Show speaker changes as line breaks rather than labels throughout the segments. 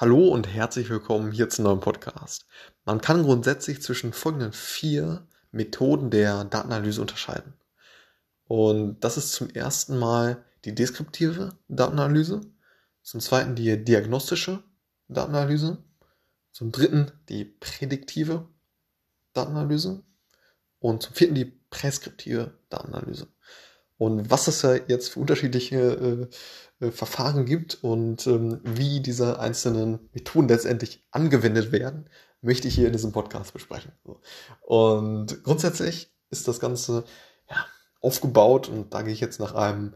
Hallo und herzlich willkommen hier zum neuen Podcast. Man kann grundsätzlich zwischen folgenden vier Methoden der Datenanalyse unterscheiden. Und das ist zum ersten Mal die deskriptive Datenanalyse, zum zweiten die diagnostische Datenanalyse, zum dritten die prädiktive Datenanalyse und zum vierten die präskriptive Datenanalyse. Und was es ja jetzt für unterschiedliche äh, äh, Verfahren gibt und ähm, wie diese einzelnen Methoden letztendlich angewendet werden, möchte ich hier in diesem Podcast besprechen. So. Und grundsätzlich ist das Ganze ja, aufgebaut und da gehe ich jetzt nach einem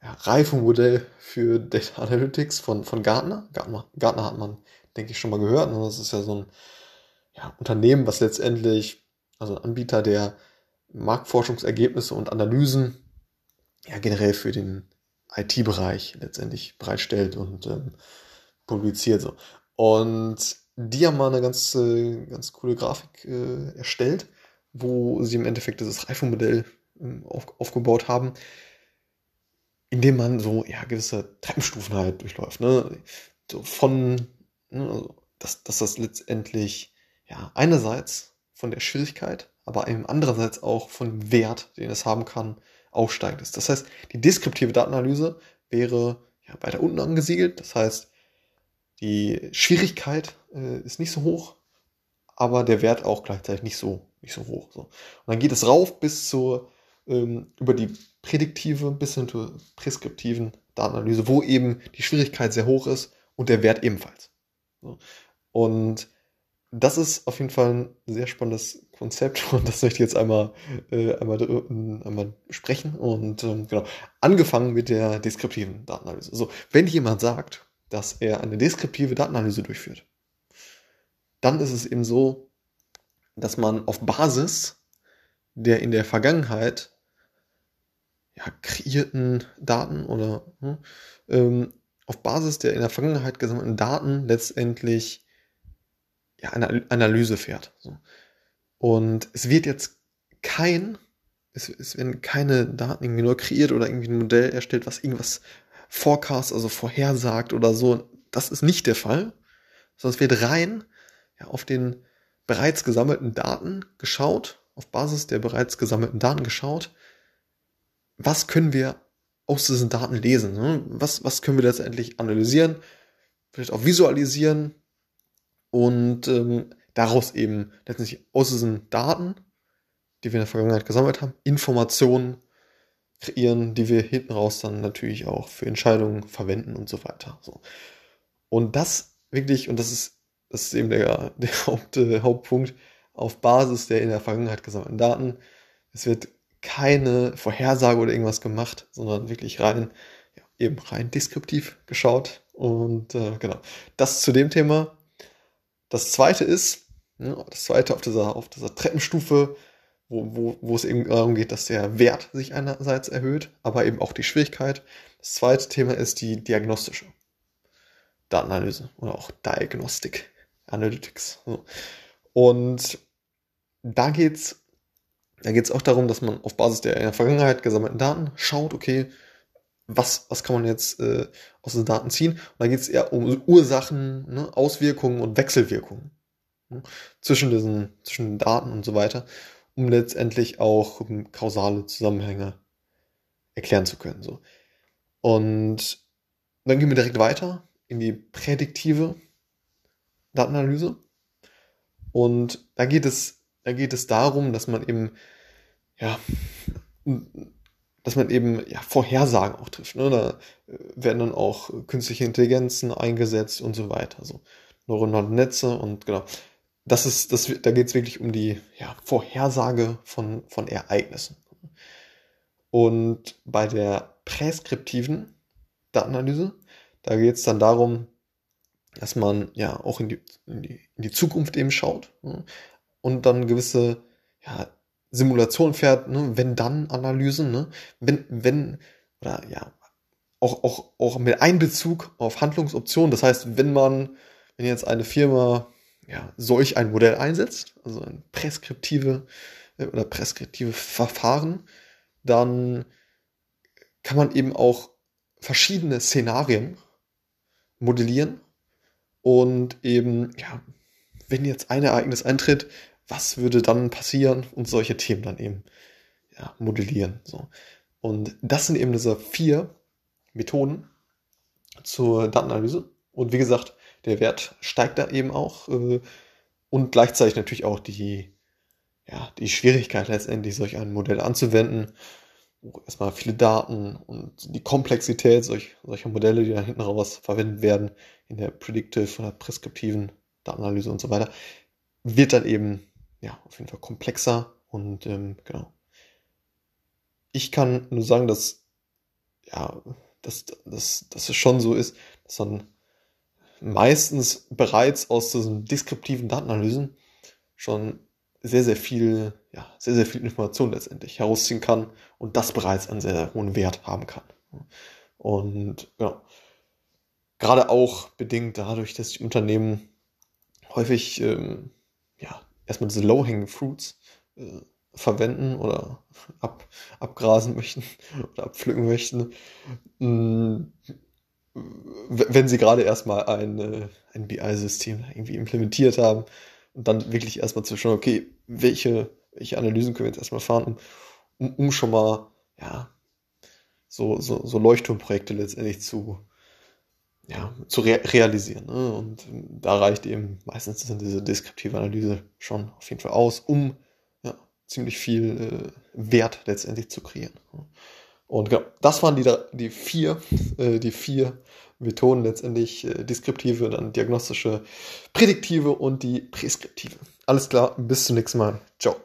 ja, Reifenmodell für Data Analytics von, von Gartner. Gartner. Gartner hat man, denke ich, schon mal gehört. Und das ist ja so ein ja, Unternehmen, was letztendlich, also ein Anbieter, der Marktforschungsergebnisse und Analysen ja generell für den IT-Bereich letztendlich bereitstellt und ähm, publiziert. So. Und die haben mal eine ganz, äh, ganz coole Grafik äh, erstellt, wo sie im Endeffekt dieses Reifenmodell äh, auf, aufgebaut haben, indem man so ja, gewisse Treppenstufen halt durchläuft. Ne? So von, ne, also, dass, dass das letztendlich ja, einerseits von der Schwierigkeit, aber andererseits auch von Wert, den es haben kann, aufsteigend ist. Das heißt, die deskriptive Datenanalyse wäre ja, weiter unten angesiedelt. Das heißt, die Schwierigkeit äh, ist nicht so hoch, aber der Wert auch gleichzeitig nicht so, nicht so hoch. So. Und dann geht es rauf bis zur, ähm, über die prädiktive bis hin zur preskriptiven Datenanalyse, wo eben die Schwierigkeit sehr hoch ist und der Wert ebenfalls. So. Und das ist auf jeden Fall ein sehr spannendes Konzept und das möchte ich jetzt einmal, äh, einmal, einmal sprechen. Und ähm, genau, angefangen mit der deskriptiven Datenanalyse. So, wenn jemand sagt, dass er eine deskriptive Datenanalyse durchführt, dann ist es eben so, dass man auf Basis der in der Vergangenheit ja, kreierten Daten oder hm, ähm, auf Basis der in der Vergangenheit gesammelten Daten letztendlich ja, eine Analyse fährt. So. Und es wird jetzt kein, es, es werden keine Daten irgendwie neu kreiert oder irgendwie ein Modell erstellt, was irgendwas forecast, also vorhersagt oder so. Das ist nicht der Fall, sondern es wird rein ja, auf den bereits gesammelten Daten geschaut, auf Basis der bereits gesammelten Daten geschaut, was können wir aus diesen Daten lesen? Ne? Was, was können wir letztendlich analysieren, vielleicht auch visualisieren, und ähm, daraus eben letztendlich aus diesen Daten, die wir in der Vergangenheit gesammelt haben, Informationen kreieren, die wir hinten raus dann natürlich auch für Entscheidungen verwenden und so weiter. So. Und das wirklich, und das ist, das ist eben der, der Haupt, äh, Hauptpunkt, auf Basis der in der Vergangenheit gesammelten Daten. Es wird keine Vorhersage oder irgendwas gemacht, sondern wirklich rein, ja, eben rein deskriptiv geschaut. Und äh, genau, das zu dem Thema. Das zweite ist, ne, das zweite auf dieser, auf dieser Treppenstufe, wo, wo, wo es eben darum geht, dass der Wert sich einerseits erhöht, aber eben auch die Schwierigkeit. Das zweite Thema ist die diagnostische Datenanalyse oder auch Diagnostic Analytics. Und da geht's da geht's auch darum, dass man auf Basis der in der Vergangenheit gesammelten Daten schaut, okay, was, was kann man jetzt äh, aus den Daten ziehen? Und da geht es eher um Ursachen, ne, Auswirkungen und Wechselwirkungen ne, zwischen diesen zwischen den Daten und so weiter, um letztendlich auch um, kausale Zusammenhänge erklären zu können. So. Und dann gehen wir direkt weiter in die prädiktive Datenanalyse. Und da geht es, da geht es darum, dass man eben ja, dass man eben ja, Vorhersagen auch trifft. Ne? Da äh, werden dann auch künstliche Intelligenzen eingesetzt und so weiter. Also neuronale Netze und genau. Das ist, das, da geht es wirklich um die ja, Vorhersage von, von Ereignissen. Und bei der präskriptiven Datenanalyse, da geht es dann darum, dass man ja auch in die, in die, in die Zukunft eben schaut ne? und dann gewisse ja, Simulation fährt, ne, wenn dann Analysen, ne, wenn, wenn, oder ja, auch, auch, auch mit Einbezug auf Handlungsoptionen. Das heißt, wenn man, wenn jetzt eine Firma ja, solch ein Modell einsetzt, also ein preskriptive äh, oder preskriptive Verfahren, dann kann man eben auch verschiedene Szenarien modellieren und eben, ja, wenn jetzt ein Ereignis eintritt, was würde dann passieren und solche Themen dann eben ja, modellieren. So. Und das sind eben diese vier Methoden zur Datenanalyse. Und wie gesagt, der Wert steigt da eben auch äh, und gleichzeitig natürlich auch die, ja, die Schwierigkeit letztendlich, solch ein Modell anzuwenden. Erstmal viele Daten und die Komplexität solch, solcher Modelle, die da hinten raus verwendet werden in der Predictive oder preskriptiven Datenanalyse und so weiter, wird dann eben ja auf jeden Fall komplexer und ähm, genau. Ich kann nur sagen, dass ja, dass, dass, dass es schon so ist, dass man meistens bereits aus diesen deskriptiven Datenanalysen schon sehr, sehr viel, ja, sehr, sehr viel Information letztendlich herausziehen kann und das bereits einen sehr, sehr hohen Wert haben kann. Und ja, gerade auch bedingt dadurch, dass die Unternehmen häufig ähm, ja, erstmal diese Low-Hanging Fruits äh, verwenden oder ab, abgrasen möchten oder abpflücken möchten, mh, wenn sie gerade erstmal ein, äh, ein BI-System irgendwie implementiert haben und dann wirklich erstmal zu schauen, okay, welche, welche Analysen können wir jetzt erstmal fahren, um, um, um schon mal, ja, so, so, so Leuchtturmprojekte letztendlich zu, ja, zu re realisieren. Ne? Und da reicht eben meistens diese deskriptive Analyse schon auf jeden Fall aus, um ja, ziemlich viel äh, Wert letztendlich zu kreieren. Und genau, das waren die, die vier, äh, die vier Methoden letztendlich, äh, deskriptive, dann diagnostische, prädiktive und die preskriptive. Alles klar, bis zum nächsten Mal. Ciao.